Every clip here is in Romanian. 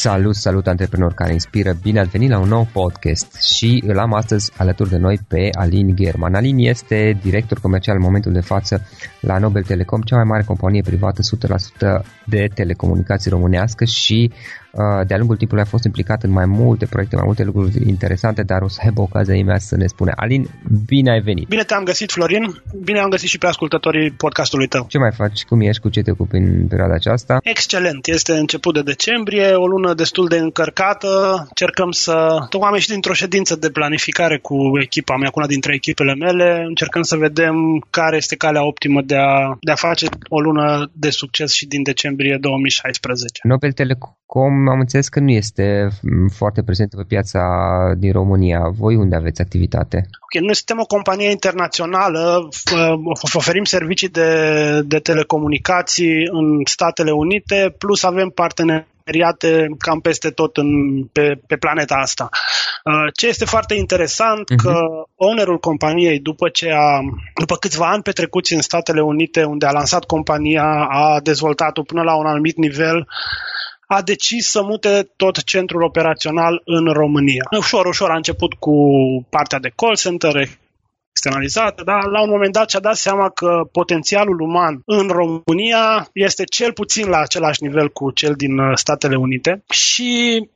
Salut, salut antreprenori care inspiră! Bine ați venit la un nou podcast și îl am astăzi alături de noi pe Alin German. Alin este director comercial în momentul de față la Nobel Telecom, cea mai mare companie privată 100% de telecomunicații românească și Uh, de-a lungul timpului a fost implicat în mai multe proiecte, mai multe lucruri interesante, dar o să aibă ocazia imediat să ne spune. Alin, bine ai venit! Bine te-am găsit, Florin! Bine am găsit și pe ascultătorii podcastului tău. Ce mai faci? Cum ești? Cu ce te ocupi în perioada aceasta? Excelent! Este început de decembrie, o lună destul de încărcată. Cercăm să... Tocmai am ieșit dintr-o ședință de planificare cu echipa mea, cu una dintre echipele mele. Încercăm să vedem care este calea optimă de a, de a face o lună de succes și din decembrie 2016. Nobel Telecom am înțeles că nu este mm, foarte prezentă pe piața din România. Voi unde aveți activitate? Ok, noi suntem o companie internațională, oferim servicii de, de telecomunicații în Statele Unite, plus avem parteneriate cam peste tot în, pe, pe planeta asta. Uh, ce este foarte interesant uh-huh. că ownerul companiei, după ce a, după câțiva ani petrecuți în Statele Unite, unde a lansat compania, a dezvoltat-o până la un anumit nivel, a decis să mute tot centrul operațional în România. Ușor, ușor a început cu partea de call center, externalizată, dar la un moment dat și-a dat seama că potențialul uman în România este cel puțin la același nivel cu cel din uh, Statele Unite și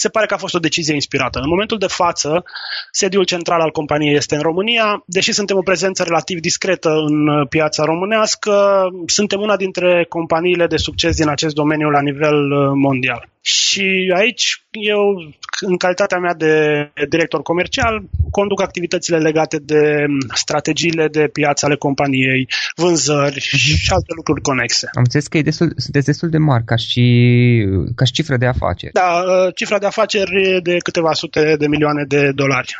se pare că a fost o decizie inspirată. În momentul de față, sediul central al companiei este în România. Deși suntem o prezență relativ discretă în uh, piața românească, suntem una dintre companiile de succes din acest domeniu la nivel uh, mondial. Și aici eu, în calitatea mea de director comercial, conduc activitățile legate de strategiile de piață ale companiei, vânzări și alte lucruri conexe. Am înțeles că e destul, sunteți destul de mari ca și, ca și cifră de afaceri. Da, uh, cifra de afaceri e de câteva sute de milioane de dolari.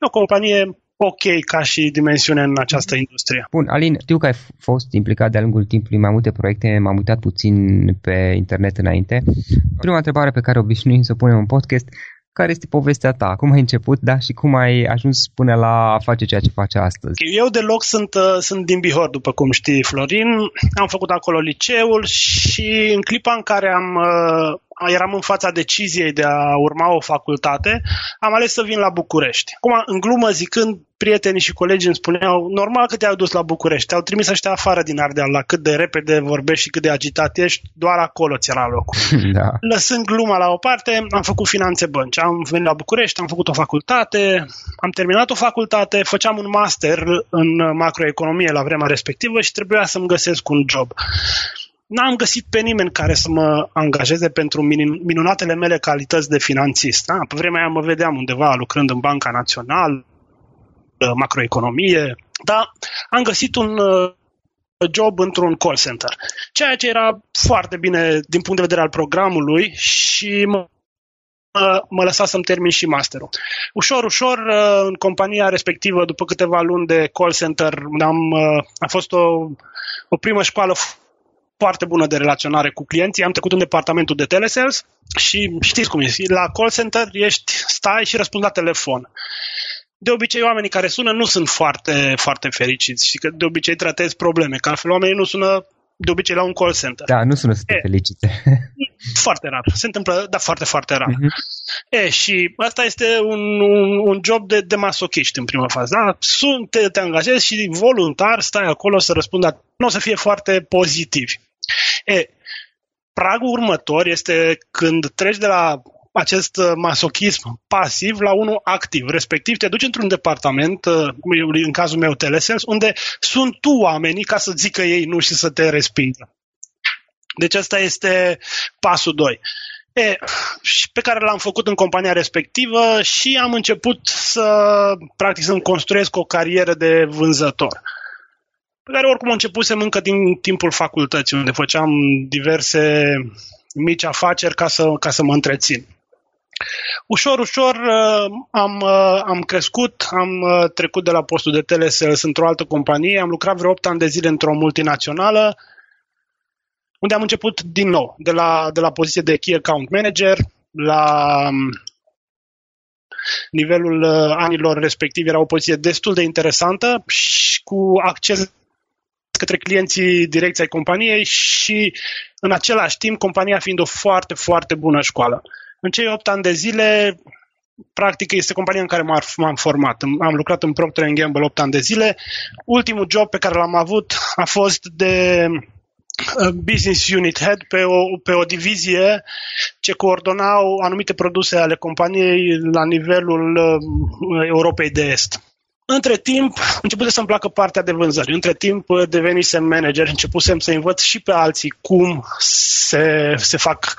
O companie ok ca și dimensiune în această industrie. Bun, Alin, știu că ai fost implicat de-a lungul timpului în mai multe proiecte, m-am uitat puțin pe internet înainte. Prima întrebare pe care obișnuim să o punem în podcast, care este povestea ta? Cum ai început, da, și cum ai ajuns până la a face ceea ce faci astăzi? Eu deloc sunt, uh, sunt din Bihor, după cum știi, Florin. Am făcut acolo liceul și în clipa în care am uh, eram în fața deciziei de a urma o facultate, am ales să vin la București. Acum, în glumă zicând, prietenii și colegii îmi spuneau, normal că te-au dus la București, te-au trimis ăștia afară din Ardeal, la cât de repede vorbești și cât de agitat ești, doar acolo ți era locul. Da. Lăsând gluma la o parte, am făcut finanțe bănci. Am venit la București, am făcut o facultate, am terminat o facultate, făceam un master în macroeconomie la vremea respectivă și trebuia să-mi găsesc un job n-am găsit pe nimeni care să mă angajeze pentru minunatele mele calități de finanțist. Da? Pe vremea aia mă vedeam undeva lucrând în Banca Națională, macroeconomie, dar am găsit un uh, job într-un call center, ceea ce era foarte bine din punct de vedere al programului și mă mă lăsa să-mi termin și masterul. Ușor, ușor, uh, în compania respectivă, după câteva luni de call center, am, uh, a fost o, o primă școală foarte bună de relaționare cu clienții. Am trecut în departamentul de telesales și știți cum e, la call center ești, stai și răspunzi la telefon. De obicei, oamenii care sună nu sunt foarte, foarte fericiți și că de obicei tratezi probleme, că altfel oamenii nu sună de obicei la un call center. Da, nu sună să te felicite. Foarte rar. Se întâmplă, dar foarte, foarte rar. Uh-huh. E, și asta este un, un, un job de, de masochiști în prima fază. Da? Sunt, te, te angajezi și voluntar stai acolo să răspundă. Nu o să fie foarte pozitivi. E, pragul următor este când treci de la acest uh, masochism pasiv la unul activ. Respectiv, te duci într-un departament, uh, în cazul meu telesens, unde sunt tu oamenii ca să zică ei nu și să te respingă. Deci asta este pasul 2. E, și pe care l-am făcut în compania respectivă și am început să, practic, să-mi construiesc o carieră de vânzător pe care oricum începusem încă din timpul facultății, unde făceam diverse mici afaceri ca să, ca să mă întrețin. Ușor, ușor uh, am, uh, am crescut, am uh, trecut de la postul de telesales într-o altă companie, am lucrat vreo 8 ani de zile într-o multinațională, unde am început din nou, de la, de la poziție de Key Account Manager, la um, nivelul anilor respectiv era o poziție destul de interesantă și cu acces către clienții direcției companiei și în același timp compania fiind o foarte, foarte bună școală. În cei 8 ani de zile, practic este compania în care m-am format. Am lucrat în Procter Gamble 8 ani de zile. Ultimul job pe care l-am avut a fost de uh, business unit head pe o, pe o divizie ce coordonau anumite produse ale companiei la nivelul uh, Europei de Est. Între timp, început să-mi placă partea de vânzări. Între timp, uh, devenisem manager, începusem să învăț și pe alții cum se, se fac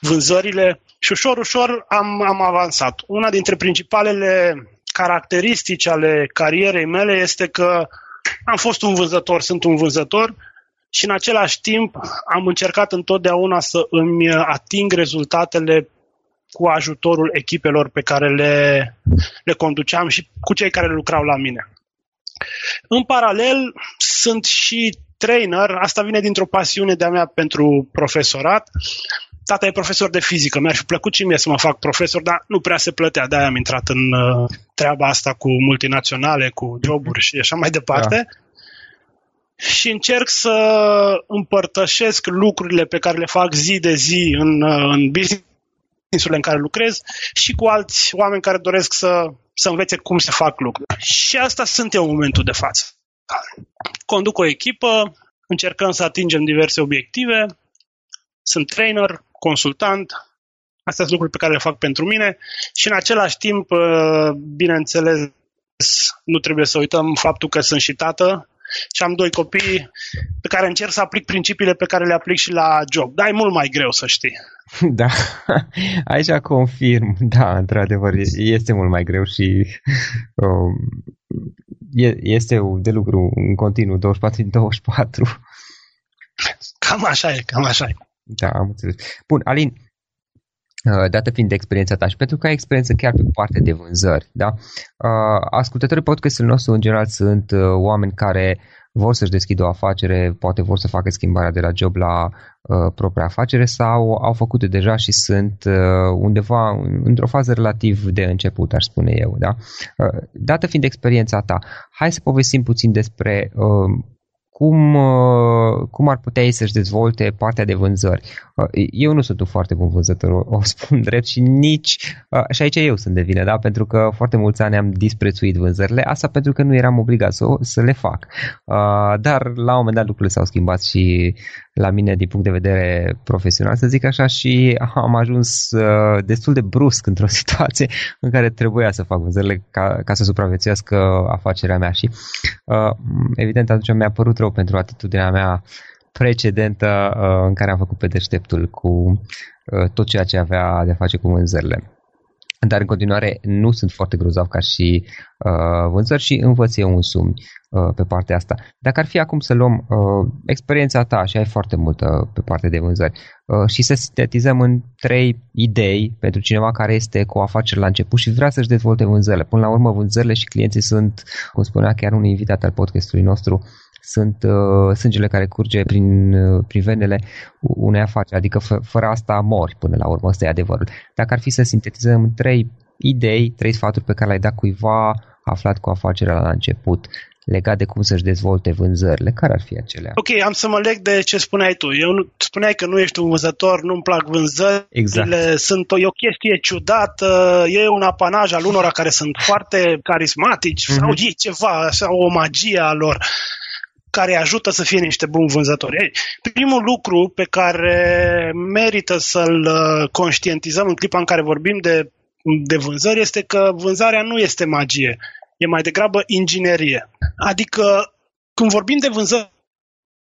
vânzările și ușor, ușor am, am avansat. Una dintre principalele caracteristici ale carierei mele este că am fost un vânzător, sunt un vânzător și în același timp am încercat întotdeauna să îmi ating rezultatele cu ajutorul echipelor pe care le, le conduceam și cu cei care lucrau la mine. În paralel, sunt și trainer, asta vine dintr-o pasiune de-a mea pentru profesorat. Tata e profesor de fizică, mi-ar fi plăcut și mie să mă fac profesor, dar nu prea se plătea, de-aia am intrat în uh, treaba asta cu multinaționale, cu joburi și așa mai departe. Da. Și încerc să împărtășesc lucrurile pe care le fac zi de zi în, uh, în business businessurile în care lucrez și cu alți oameni care doresc să, să învețe cum se fac lucruri. Și asta sunt eu în momentul de față. Conduc o echipă, încercăm să atingem diverse obiective, sunt trainer, consultant, astea sunt lucruri pe care le fac pentru mine și în același timp, bineînțeles, nu trebuie să uităm faptul că sunt și tată și am doi copii pe care încerc să aplic principiile pe care le aplic și la job. Dar e mult mai greu să știi. Da, aici confirm, da, într-adevăr, este mult mai greu și um, este de lucru în continuu 24 24. Cam așa e, cam așa e. Da, am înțeles. Bun, Alin, uh, dată fiind de experiența ta și pentru că ai experiență chiar pe partea de vânzări, da? Uh, ascultătorii podcastului nostru în general sunt uh, oameni care vor să-și deschidă o afacere, poate vor să facă schimbarea de la job la uh, propria afacere sau au făcut deja și sunt uh, undeva într-o fază relativ de început, aș spune eu. Da? Uh, dată fiind experiența ta, hai să povestim puțin despre uh, cum, uh, cum ar putea ei să-și dezvolte partea de vânzări. Uh, eu nu sunt un foarte bun vânzător, o spun drept, și nici, uh, și aici eu sunt de vină, da? pentru că foarte mulți ani am disprețuit vânzările, asta pentru că nu eram obligat să, să le fac. Dar la un moment dat lucrurile s-au schimbat și la mine din punct de vedere profesional, să zic așa, și am ajuns destul de brusc într-o situație în care trebuia să fac vânzările ca, ca să supraviețuiască afacerea mea și evident atunci mi-a părut rău pentru atitudinea mea precedentă uh, în care am făcut pe deșteptul cu uh, tot ceea ce avea de face cu vânzările. Dar în continuare nu sunt foarte grozav ca și uh, vânzări și învăț eu însumi uh, pe partea asta. Dacă ar fi acum să luăm uh, experiența ta și ai foarte multă pe partea de vânzări uh, și să sintetizăm în trei idei pentru cineva care este cu o afacere la început și vrea să-și dezvolte vânzările. Până la urmă vânzările și clienții sunt, cum spunea chiar un invitat al podcastului nostru, sunt uh, sângele care curge prin, uh, prin venele unei afaceri, adică f- fără asta mori până la urmă, ăsta e adevărul. Dacă ar fi să sintetizăm trei idei, trei sfaturi pe care le-ai dat cuiva aflat cu afacerea la început, legat de cum să-și dezvolte vânzările, care ar fi acelea? Ok, am să mă leg de ce spuneai tu. Eu nu, spuneai că nu ești un vânzător, nu-mi plac vânzările, exact. sunt o, e o chestie ciudată, e un apanaj al unora care sunt foarte carismatici mm-hmm. sau e ceva, sau o magie a lor care ajută să fie niște buni vânzători. Ei, primul lucru pe care merită să-l uh, conștientizăm în clipa în care vorbim de, de vânzări este că vânzarea nu este magie, e mai degrabă inginerie. Adică când vorbim de vânzări,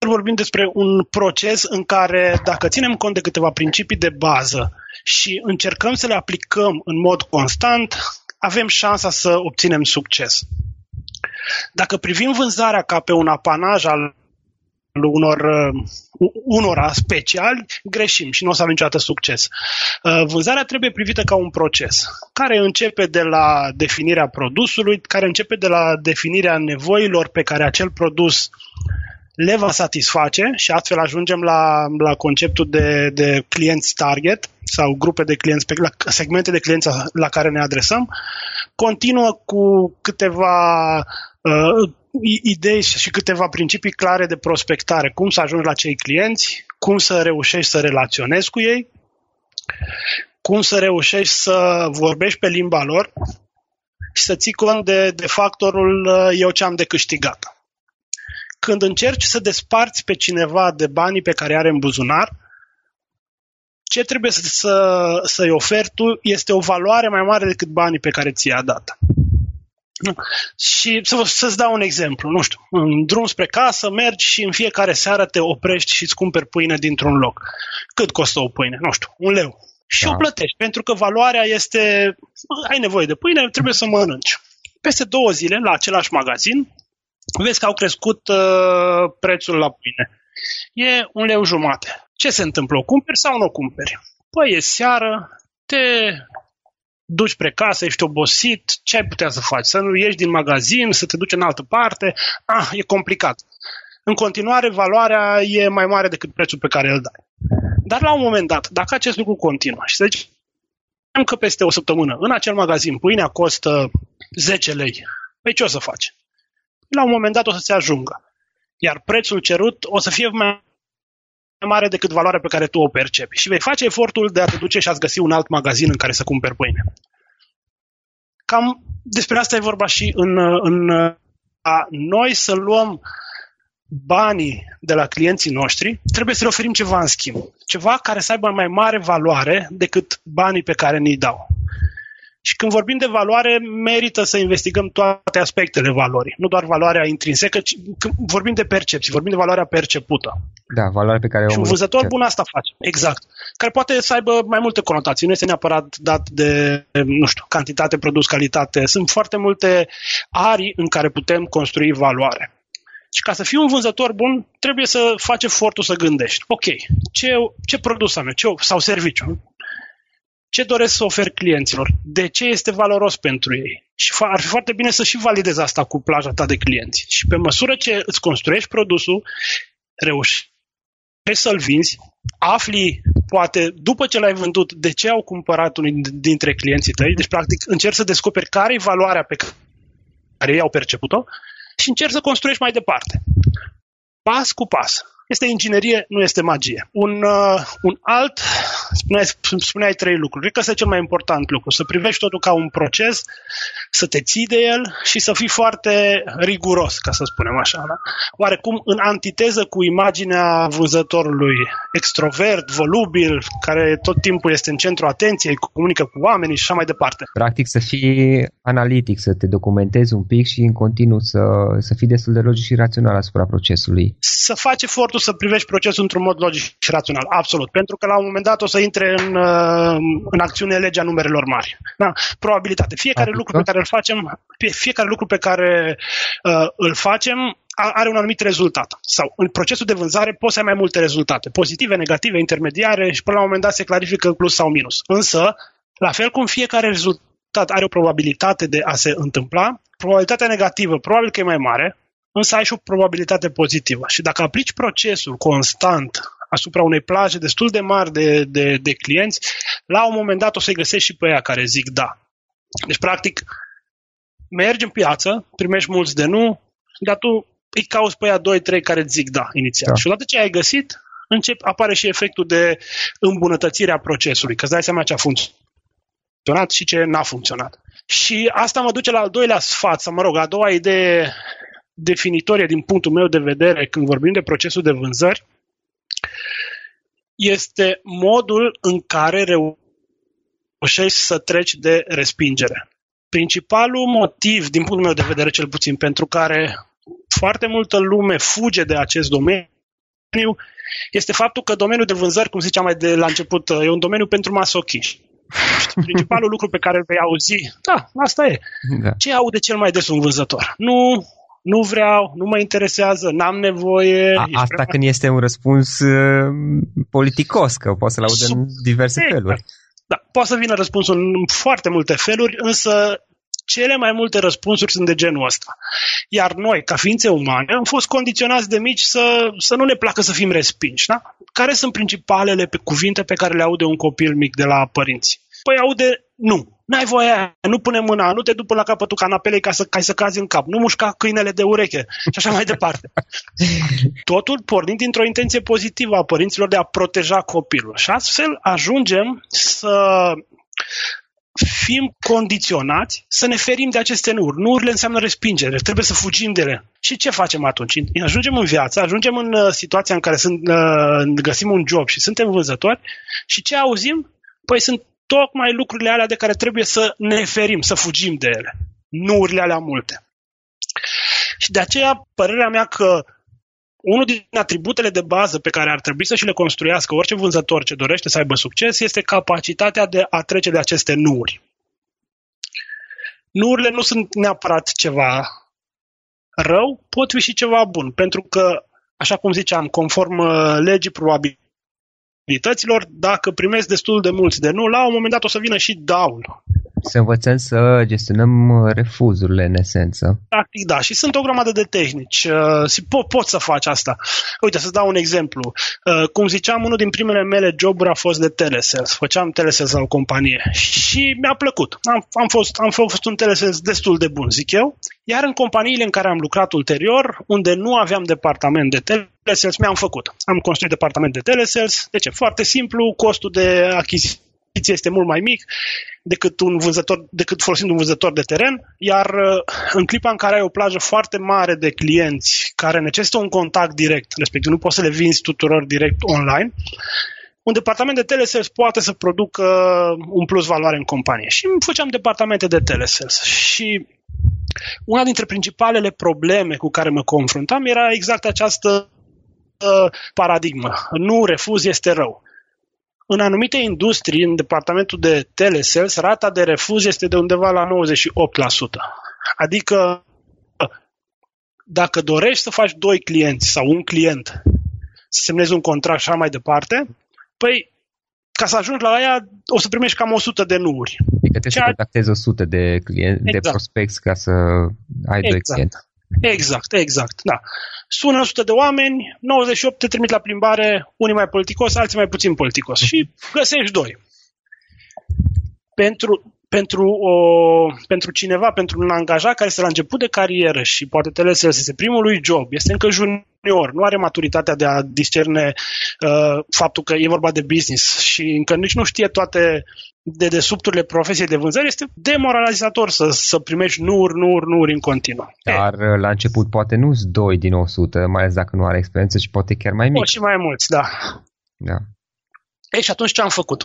vorbim despre un proces în care, dacă ținem cont de câteva principii de bază și încercăm să le aplicăm în mod constant, avem șansa să obținem succes. Dacă privim vânzarea ca pe un apanaj al unor, uh, unora speciali, greșim și nu o să avem niciodată succes. Uh, vânzarea trebuie privită ca un proces care începe de la definirea produsului, care începe de la definirea nevoilor pe care acel produs le va satisface și astfel ajungem la, la conceptul de, de clienți target sau grupe de clienți, la segmente de clienți la care ne adresăm, continuă cu câteva uh, idei și câteva principii clare de prospectare. Cum să ajungi la cei clienți, cum să reușești să relaționezi cu ei, cum să reușești să vorbești pe limba lor și să ții cont de, de factorul uh, eu ce am de câștigat. Când încerci să desparți pe cineva de banii pe care are în buzunar, ce trebuie să, să, să-i oferi tu este o valoare mai mare decât banii pe care ți-i-a dat. Și să, să-ți dau un exemplu, nu știu, în drum spre casă mergi și în fiecare seară te oprești și îți cumperi pâine dintr-un loc. Cât costă o pâine? Nu știu, un leu. Și da. o plătești, pentru că valoarea este, ai nevoie de pâine, trebuie să mănânci. Peste două zile, la același magazin, vezi că au crescut uh, prețul la pâine. E un leu jumate. Ce se întâmplă? O cumperi sau nu o cumperi? Păi e seară, te duci spre casă, ești obosit, ce ai putea să faci? Să nu ieși din magazin, să te duci în altă parte? Ah, e complicat. În continuare, valoarea e mai mare decât prețul pe care îl dai. Dar la un moment dat, dacă acest lucru continuă și să zicem că peste o săptămână în acel magazin pâinea costă 10 lei, păi ce o să faci? La un moment dat o să se ajungă. Iar prețul cerut o să fie mai mare decât valoarea pe care tu o percepi. Și vei face efortul de a te duce și a-ți găsi un alt magazin în care să cumperi pâine. Cam despre asta e vorba și în, în a noi să luăm banii de la clienții noștri, trebuie să le oferim ceva în schimb. Ceva care să aibă mai mare valoare decât banii pe care ni-i dau. Și când vorbim de valoare, merită să investigăm toate aspectele valorii, nu doar valoarea intrinsecă, ci când vorbim de percepție, vorbim de valoarea percepută. Da, valoarea pe care o Și un vânzător bun asta face, exact. Care poate să aibă mai multe conotații, nu este neapărat dat de, nu știu, cantitate, produs, calitate. Sunt foarte multe arii în care putem construi valoare. Și ca să fii un vânzător bun, trebuie să faci efortul să gândești. Ok, ce, ce produs am eu ce, sau serviciu? Ce doresc să ofer clienților? De ce este valoros pentru ei? Și ar fi foarte bine să și validezi asta cu plaja ta de clienți. Și pe măsură ce îți construiești produsul, reușești să-l vinzi, afli, poate, după ce l-ai vândut, de ce au cumpărat unii dintre clienții tăi. Deci, practic, încerci să descoperi care e valoarea pe care ei au perceput-o și încerci să construiești mai departe. Pas cu pas. Este inginerie, nu este magie. Un, uh, un alt, spuneai, spuneai trei lucruri. Cred că este cel mai important lucru. Să privești totul ca un proces, să te ții de el și să fii foarte riguros, ca să spunem așa. Da? Oarecum în antiteză cu imaginea vânzătorului extrovert, volubil, care tot timpul este în centrul atenției, comunică cu oamenii și așa mai departe. Practic să fii analitic, să te documentezi un pic și în continuu să, să fii destul de logic și rațional asupra procesului. Să faci efortul să privești procesul într-un mod logic și rațional, absolut. Pentru că la un moment dat o să intre în, uh, în acțiune legea numerelor mari. Da? Probabilitate. Fiecare Adică? lucru pe care îl facem, fiecare lucru pe care uh, îl facem are un anumit rezultat. Sau în procesul de vânzare poți să ai mai multe rezultate. Pozitive, negative, intermediare și până la un moment dat se clarifică plus sau minus. Însă, la fel cum fiecare rezultat are o probabilitate de a se întâmpla, probabilitatea negativă probabil că e mai mare, însă ai și o probabilitate pozitivă. Și dacă aplici procesul constant asupra unei plaje destul de mari de, de, de clienți, la un moment dat o să-i găsești și pe ea care zic da. Deci, practic, mergi în piață, primești mulți de nu, dar tu îi cauți pe ea 2-3 care îți zic da inițial. Da. Și odată ce ai găsit, încep, apare și efectul de îmbunătățire a procesului, că îți dai seama ce a funcționat și ce n-a funcționat. Și asta mă duce la al doilea sfat, sau mă rog, a doua idee definitorie din punctul meu de vedere când vorbim de procesul de vânzări, este modul în care reușești să treci de respingere. Principalul motiv, din punctul meu de vedere cel puțin, pentru care foarte multă lume fuge de acest domeniu, este faptul că domeniul de vânzări, cum ziceam mai de la început, e un domeniu pentru masochiști. Principalul lucru pe care îl vei auzi, da, asta e. Da. Ce aude cel mai des un vânzător? Nu nu vreau, nu mă interesează, n-am nevoie. A, asta prea... când este un răspuns uh, politicos, că poți să-l audă în diverse exact. feluri. Da, poate să vină răspunsul în foarte multe feluri, însă cele mai multe răspunsuri sunt de genul ăsta. Iar noi, ca ființe umane, am fost condiționați de mici să, să nu ne placă să fim respinși. Da? Care sunt principalele pe cuvinte pe care le aude un copil mic de la părinți? Păi aude nu. N-ai voie aia, nu pune mâna, nu te du până la capătul canapelei ca să, ca să cazi în cap, nu mușca câinele de ureche și așa mai departe. Totul pornind dintr-o intenție pozitivă a părinților de a proteja copilul. Și astfel ajungem să fim condiționați să ne ferim de aceste nuri. Nurile înseamnă respingere, trebuie să fugim de ele. Și ce facem atunci? Ajungem în viață, ajungem în uh, situația în care sunt, uh, găsim un job și suntem vânzători și ce auzim? Păi sunt tocmai lucrurile alea de care trebuie să ne ferim, să fugim de ele. Nurile alea multe. Și de aceea, părerea mea că unul din atributele de bază pe care ar trebui să și le construiască orice vânzător ce dorește să aibă succes este capacitatea de a trece de aceste nuri. Nurile nu sunt neapărat ceva rău, pot fi și ceva bun, pentru că, așa cum ziceam, conform uh, legii probabilităților, dacă primesc destul de mulți de nu, la un moment dat o să vină și daul să învățăm să gestionăm uh, refuzurile în esență. Practic, da. Și sunt o grămadă de tehnici. Uh, po- poți să faci asta. Uite, să dau un exemplu. Uh, cum ziceam, unul din primele mele joburi a fost de telesales. Făceam telesales la o companie și mi-a plăcut. Am, am, fost, am fost un telesales destul de bun, zic eu. Iar în companiile în care am lucrat ulterior, unde nu aveam departament de telesales, mi-am făcut. Am construit departament de telesales. De ce? Foarte simplu, costul de achiziție este mult mai mic decât, un vânzător, decât folosind un vânzător de teren, iar uh, în clipa în care ai o plajă foarte mare de clienți care necesită un contact direct, respectiv nu poți să le vinzi tuturor direct online, un departament de telesales poate să producă un plus valoare în companie. Și făceam departamente de telesales. Și una dintre principalele probleme cu care mă confruntam era exact această uh, paradigmă. Nu refuz este rău. În anumite industrii, în departamentul de telesales, rata de refuz este de undeva la 98%. Adică dacă dorești să faci doi clienți sau un client să semnezi un contract și așa mai departe, păi ca să ajungi la aia o să primești cam 100 de nuuri. Adică trebuie Ceea... să contactezi 100 de clienți, exact. de prospecți ca să ai exact. doi clienți. Exact, exact, da. Sună 100 de oameni, 98 te trimit la plimbare, unii mai politicos, alții mai puțin politicos și găsești doi. Pentru, pentru, o, pentru cineva, pentru un angajat care este la început de carieră și poate telesales este primul lui job, este încă junior, nu are maturitatea de a discerne uh, faptul că e vorba de business și încă nici nu știe toate de desubturile profesiei de vânzări, este demoralizator să, să primești nuri, nuri, nuri în continuu. Dar e. la început poate nu sunt 2 din 100, mai ales dacă nu are experiență și poate chiar mai mici. Poate și mai mulți, da. Da. Ei, și atunci ce am făcut?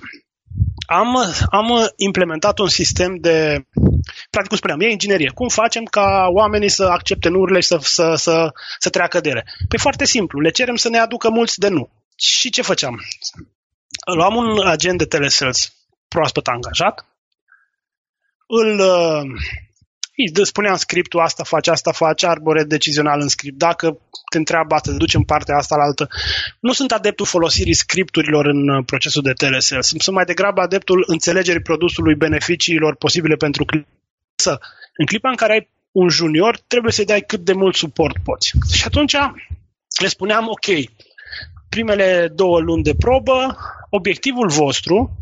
Am, am implementat un sistem de, practic cum spuneam, e inginerie. Cum facem ca oamenii să accepte nurile și să, să, să, să treacă de ele? Păi foarte simplu, le cerem să ne aducă mulți de nu. Și ce făceam? Luam un agent de telesales proaspăt angajat, îl îi spuneam scriptul, asta face, asta face, arbore decizional în script. Dacă te întreabă asta, te duci în partea asta la altă. Nu sunt adeptul folosirii scripturilor în uh, procesul de telesales. Sunt mai degrabă adeptul înțelegerii produsului, beneficiilor posibile pentru client. În clipa în care ai un junior, trebuie să-i dai cât de mult suport poți. Și atunci le spuneam, ok, primele două luni de probă, obiectivul vostru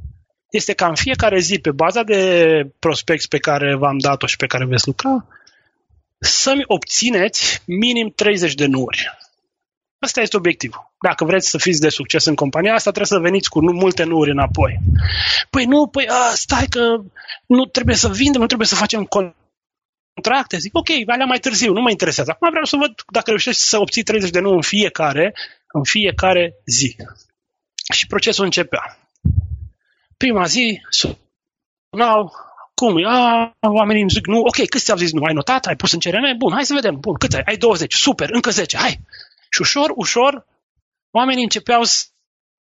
este ca în fiecare zi, pe baza de prospecți pe care v-am dat-o și pe care veți lucra, să-mi obțineți minim 30 de nuri. Asta este obiectivul. Dacă vreți să fiți de succes în compania asta, trebuie să veniți cu multe nuri înapoi. Păi nu, păi a, stai că nu trebuie să vindem, nu trebuie să facem contracte. Zic, ok, alea mai târziu, nu mă interesează. Acum vreau să văd dacă reușești să obții 30 de nuri în fiecare, în fiecare zi. Și procesul începea. Prima zi sunau, cum? A, oamenii îmi zic nu, ok, câți ți-au zis nu? Ai notat? Ai pus în CRM? Bun, hai să vedem. Bun, câți ai? Ai 20, super, încă 10, hai. Și ușor, ușor, oamenii începeau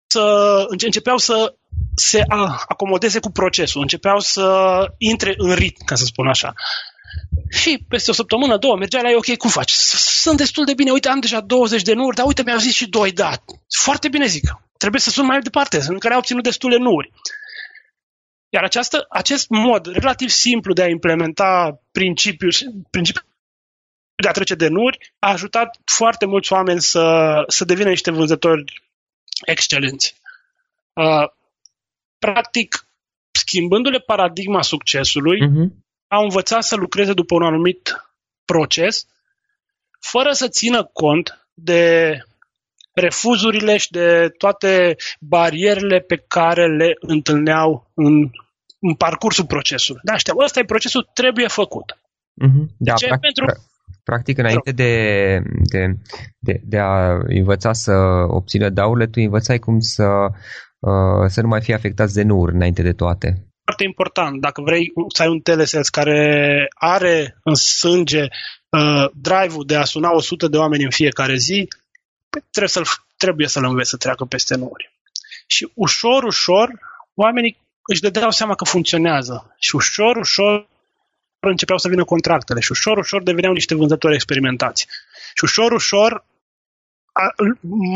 să, începeau să se acomodeze cu procesul, începeau să intre în ritm, ca să spun așa. Și peste o săptămână, două, mergea la ei, ok, cum faci? Sunt destul de bine, uite, am deja 20 de nuri, dar uite, mi-au zis și doi, da. Foarte bine zic trebuie să sun mai departe, în care au obținut destule nuri. Iar această, acest mod relativ simplu de a implementa principiul, principiul de a trece de nuri a ajutat foarte mulți oameni să, să devină niște vânzători excelenți. Uh, practic, schimbându-le paradigma succesului, uh-huh. Au învățat să lucreze după un anumit proces, fără să țină cont de refuzurile și de toate barierele pe care le întâlneau în, în parcursul procesului. Da, știu, ăsta e procesul, trebuie făcut. Uh-huh. Da, ce? Practic, Pentru... practic, înainte de, de, de, de a învăța să obțină daurile, tu învățai cum să, uh, să nu mai fie afectați de nuri înainte de toate foarte important. Dacă vrei să ai un telesales care are în sânge uh, drive-ul de a suna 100 de oameni în fiecare zi, păi trebuie, să-l, trebuie să-l înveți să treacă peste nori. Și ușor, ușor, oamenii își dădeau seama că funcționează. Și ușor, ușor începeau să vină contractele și ușor, ușor deveneau niște vânzători experimentați. Și ușor, ușor a,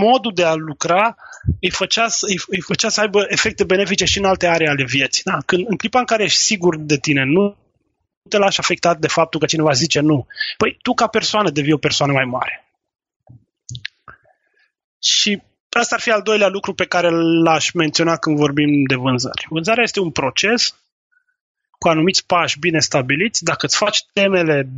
modul de a lucra îi făcea, îi, îi făcea să aibă efecte benefice și în alte aree ale vieții. Da? Când, în clipa în care ești sigur de tine, nu te lași afectat de faptul că cineva zice nu. Păi tu ca persoană devii o persoană mai mare. Și asta ar fi al doilea lucru pe care l-aș menționa când vorbim de vânzări. Vânzarea este un proces cu anumiți pași bine stabiliți. Dacă îți faci temele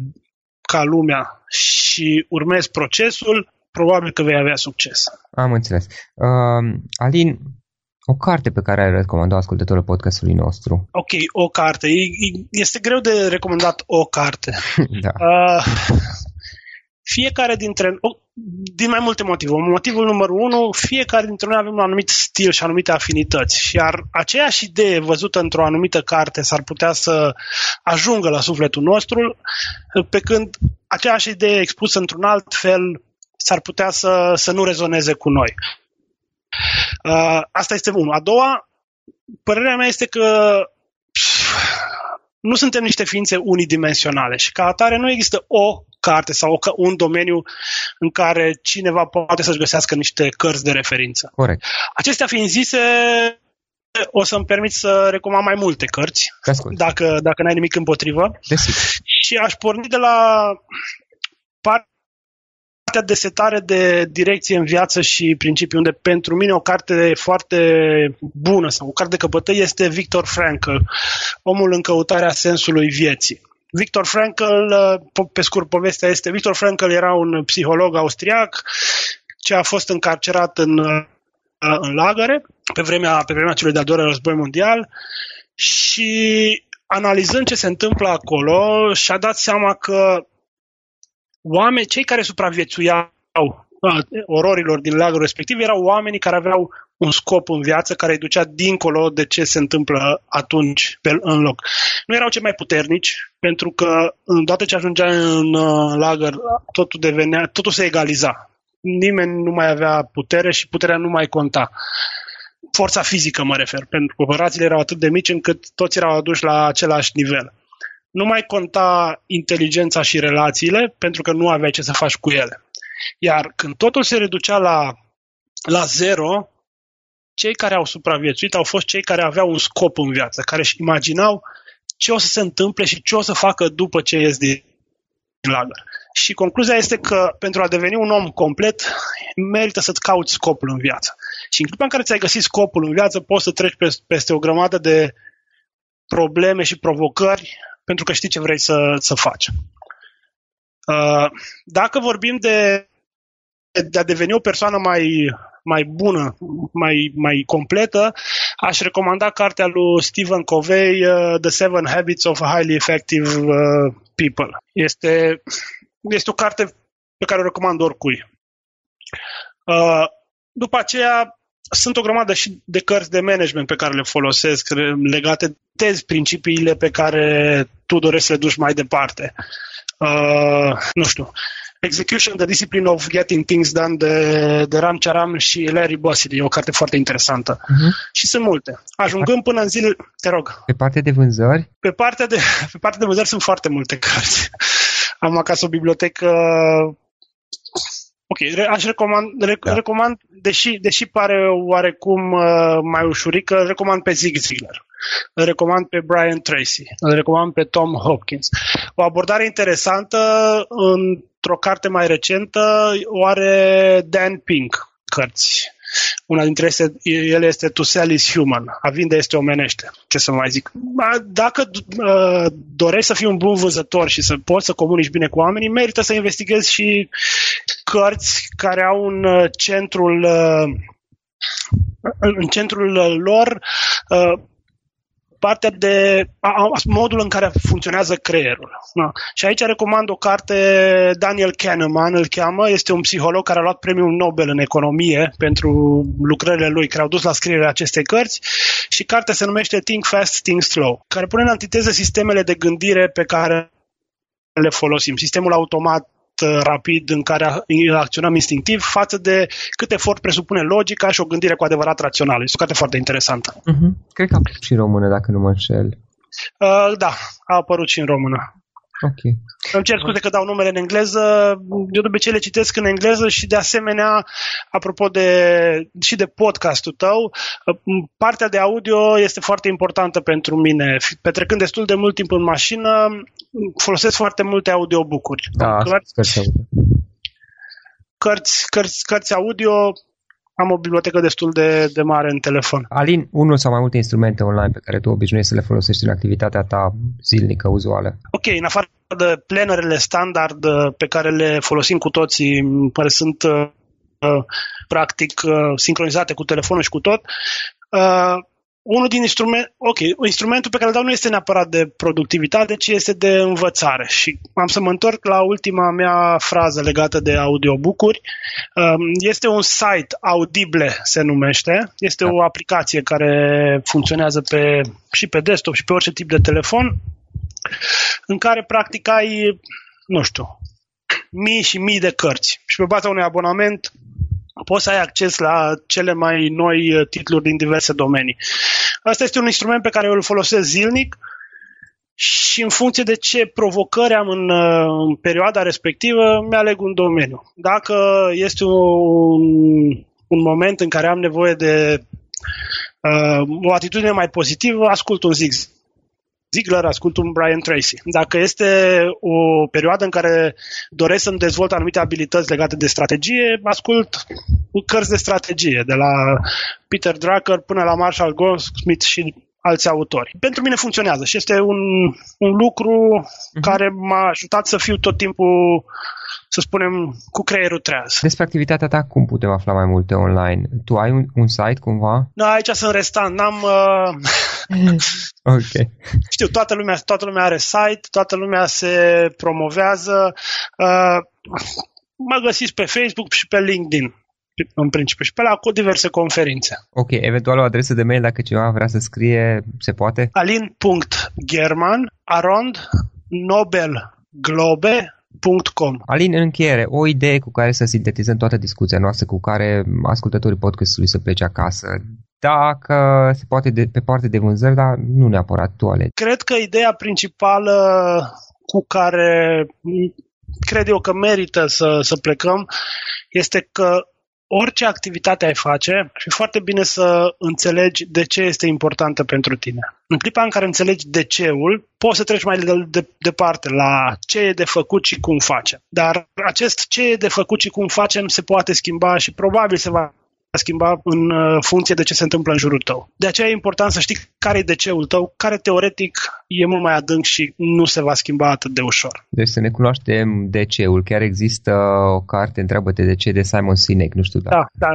ca lumea și urmezi procesul, probabil că vei avea succes. Am înțeles. Uh, Alin, o carte pe care ai recomandat ascultătorul podcastului nostru. Ok, o carte. Este greu de recomandat o carte. da. Uh, fiecare dintre din mai multe motive. Motivul numărul unu, fiecare dintre noi avem un anumit stil și anumite afinități. Și ar aceeași idee văzută într-o anumită carte s-ar putea să ajungă la sufletul nostru, pe când aceeași idee expusă într-un alt fel s-ar putea să, să nu rezoneze cu noi. Uh, asta este unul. A doua, părerea mea este că nu suntem niște ființe unidimensionale și ca atare nu există o carte sau un domeniu în care cineva poate să-și găsească niște cărți de referință. Corect. Acestea fiind zise, o să-mi permit să recomand mai multe cărți, dacă, dacă n-ai nimic împotrivă. Desigur. Și aș porni de la partea de setare de direcție în viață și principii, unde pentru mine o carte foarte bună sau o carte de căpătăi este Victor Frankl, Omul în căutarea sensului vieții. Victor Frankl, pe scurt, povestea este, Victor Frankl era un psiholog austriac ce a fost încarcerat în, în lagăre pe vremea, pe vremea celui de-al doilea război mondial și analizând ce se întâmplă acolo și-a dat seama că oameni, cei care supraviețuiau ororilor din lagărul respectiv erau oamenii care aveau un scop în viață care îi ducea dincolo de ce se întâmplă atunci pe, în loc. Nu erau cei mai puternici, pentru că îndată ce ajungea în uh, lagăr, totul devenea, totul se egaliza. Nimeni nu mai avea putere și puterea nu mai conta. Forța fizică mă refer, pentru că operațiile erau atât de mici încât toți erau aduși la același nivel nu mai conta inteligența și relațiile pentru că nu aveai ce să faci cu ele. Iar când totul se reducea la, la zero, cei care au supraviețuit au fost cei care aveau un scop în viață, care își imaginau ce o să se întâmple și ce o să facă după ce ies din lagăr. Și concluzia este că pentru a deveni un om complet, merită să-ți cauți scopul în viață. Și în clipa în care ți-ai găsit scopul în viață, poți să treci peste o grămadă de probleme și provocări pentru că știi ce vrei să, să faci. Uh, dacă vorbim de, de a deveni o persoană mai, mai bună, mai, mai completă, aș recomanda cartea lui Stephen Covey, uh, The Seven Habits of Highly Effective uh, People. Este, este o carte pe care o recomand oricui. Uh, după aceea, sunt o grămadă și de cărți de management pe care le folosesc legate de principiile pe care tu dorești să le duci mai departe. Uh, nu știu, Execution, The Discipline of Getting Things Done de, de Ram Charam și Larry Bossidy. E o carte foarte interesantă. Uh-huh. Și sunt multe. Ajungând până în zile... Te rog. Pe partea de vânzări? Pe partea de, pe partea de vânzări sunt foarte multe cărți. Am acasă o bibliotecă Ok, aș recomand, rec- da. recomand deși, deși pare oarecum uh, mai ușurică, recomand pe Zig Ziglar. Îl recomand pe Brian Tracy, îl recomand pe Tom Hopkins. O abordare interesantă într-o carte mai recentă o are Dan Pink, cărți. Una dintre este, ele este to sell is human, a vinde este omenește, ce să mai zic. Dacă uh, dorești să fii un bun vânzător și să poți să comunici bine cu oamenii, merită să investighezi și cărți care au un uh, centrul uh, în centrul lor uh, partea de a, a, modul în care funcționează creierul. Da. Și aici recomand o carte, Daniel Kahneman îl cheamă, este un psiholog care a luat premiul Nobel în economie pentru lucrările lui care au dus la scrierea acestei cărți și cartea se numește Think Fast, Think Slow, care pune în antiteză sistemele de gândire pe care le folosim. Sistemul automat Uh, rapid în care acționăm instinctiv față de cât efort presupune logica și o gândire cu adevărat rațională. Este o carte foarte interesantă. Uh-huh. Cred că a apărut și în română, dacă nu mă înșel. Uh, da, a apărut și în română. Ok. Îmi cer scuze că dau numele în engleză. Eu de obicei le citesc în engleză și de asemenea, apropo de, și de podcastul tău, partea de audio este foarte importantă pentru mine. Petrecând destul de mult timp în mașină, folosesc foarte multe audiobook-uri. Da, cărți, cărți, cărți, cărți audio am o bibliotecă destul de, de mare în telefon. Alin, unul sau mai multe instrumente online pe care tu obișnuiești să le folosești în activitatea ta zilnică, uzuală? Ok, în afară de planerele standard uh, pe care le folosim cu toții, care sunt uh, uh, practic uh, sincronizate cu telefonul și cu tot, uh, unul din instrumente, ok, instrumentul pe care îl dau nu este neapărat de productivitate, ci este de învățare. Și am să mă întorc la ultima mea frază legată de audiobook-uri. Um, este un site, Audible se numește, este o aplicație care funcționează pe, și pe desktop și pe orice tip de telefon, în care practic ai, nu știu, mii și mii de cărți. Și pe baza unui abonament poți să ai acces la cele mai noi uh, titluri din diverse domenii. Asta este un instrument pe care îl folosesc zilnic și în funcție de ce provocări am în, uh, în perioada respectivă, mi-aleg un domeniu. Dacă este un, un moment în care am nevoie de uh, o atitudine mai pozitivă, ascult un zig Ziegler, ascult un Brian Tracy. Dacă este o perioadă în care doresc să-mi dezvolt anumite abilități legate de strategie, ascult cărți de strategie, de la Peter Drucker până la Marshall Goldsmith și alți autori. Pentru mine funcționează și este un, un lucru uh-huh. care m-a ajutat să fiu tot timpul să spunem, cu creierul treaz. Despre activitatea ta, cum putem afla mai multe online? Tu ai un, un site cumva? Da, aici sunt restant. N-am... Uh... ok. Știu, toată lumea, toată lumea are site, toată lumea se promovează. Uh, mă găsiți pe Facebook și pe LinkedIn în principiu și pe la cu diverse conferințe. Ok, eventual o adresă de mail dacă cineva vrea să scrie, se poate? alin.german arond nobelglobe Com. Alin, în încheiere, o idee cu care să sintetizăm toată discuția noastră, cu care ascultătorii podcastului să plece acasă, dacă se poate de, pe parte de vânzări, dar nu neapărat toale. Cred că ideea principală cu care cred eu că merită să, să plecăm este că orice activitate ai face, ar fi foarte bine să înțelegi de ce este importantă pentru tine. În clipa în care înțelegi de ceul, poți să treci mai de, de, departe la ce e de făcut și cum facem. Dar acest ce e de făcut și cum facem se poate schimba și probabil se va schimba în uh, funcție de ce se întâmplă în jurul tău. De aceea e important să știi care e de ceul tău, care teoretic e mult mai adânc și nu se va schimba atât de ușor. Deci să ne cunoaștem de ceul. Chiar există o carte, întreabă-te de ce, de Simon Sinek, nu știu dacă... Da, da.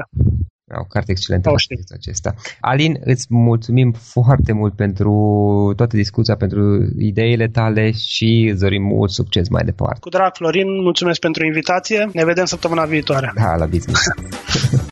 O carte excelentă o acesta. Alin, îți mulțumim foarte mult pentru toată discuția, pentru ideile tale și îți dorim mult succes mai departe. Cu drag, Florin, mulțumesc pentru invitație. Ne vedem săptămâna viitoare. Da, la business.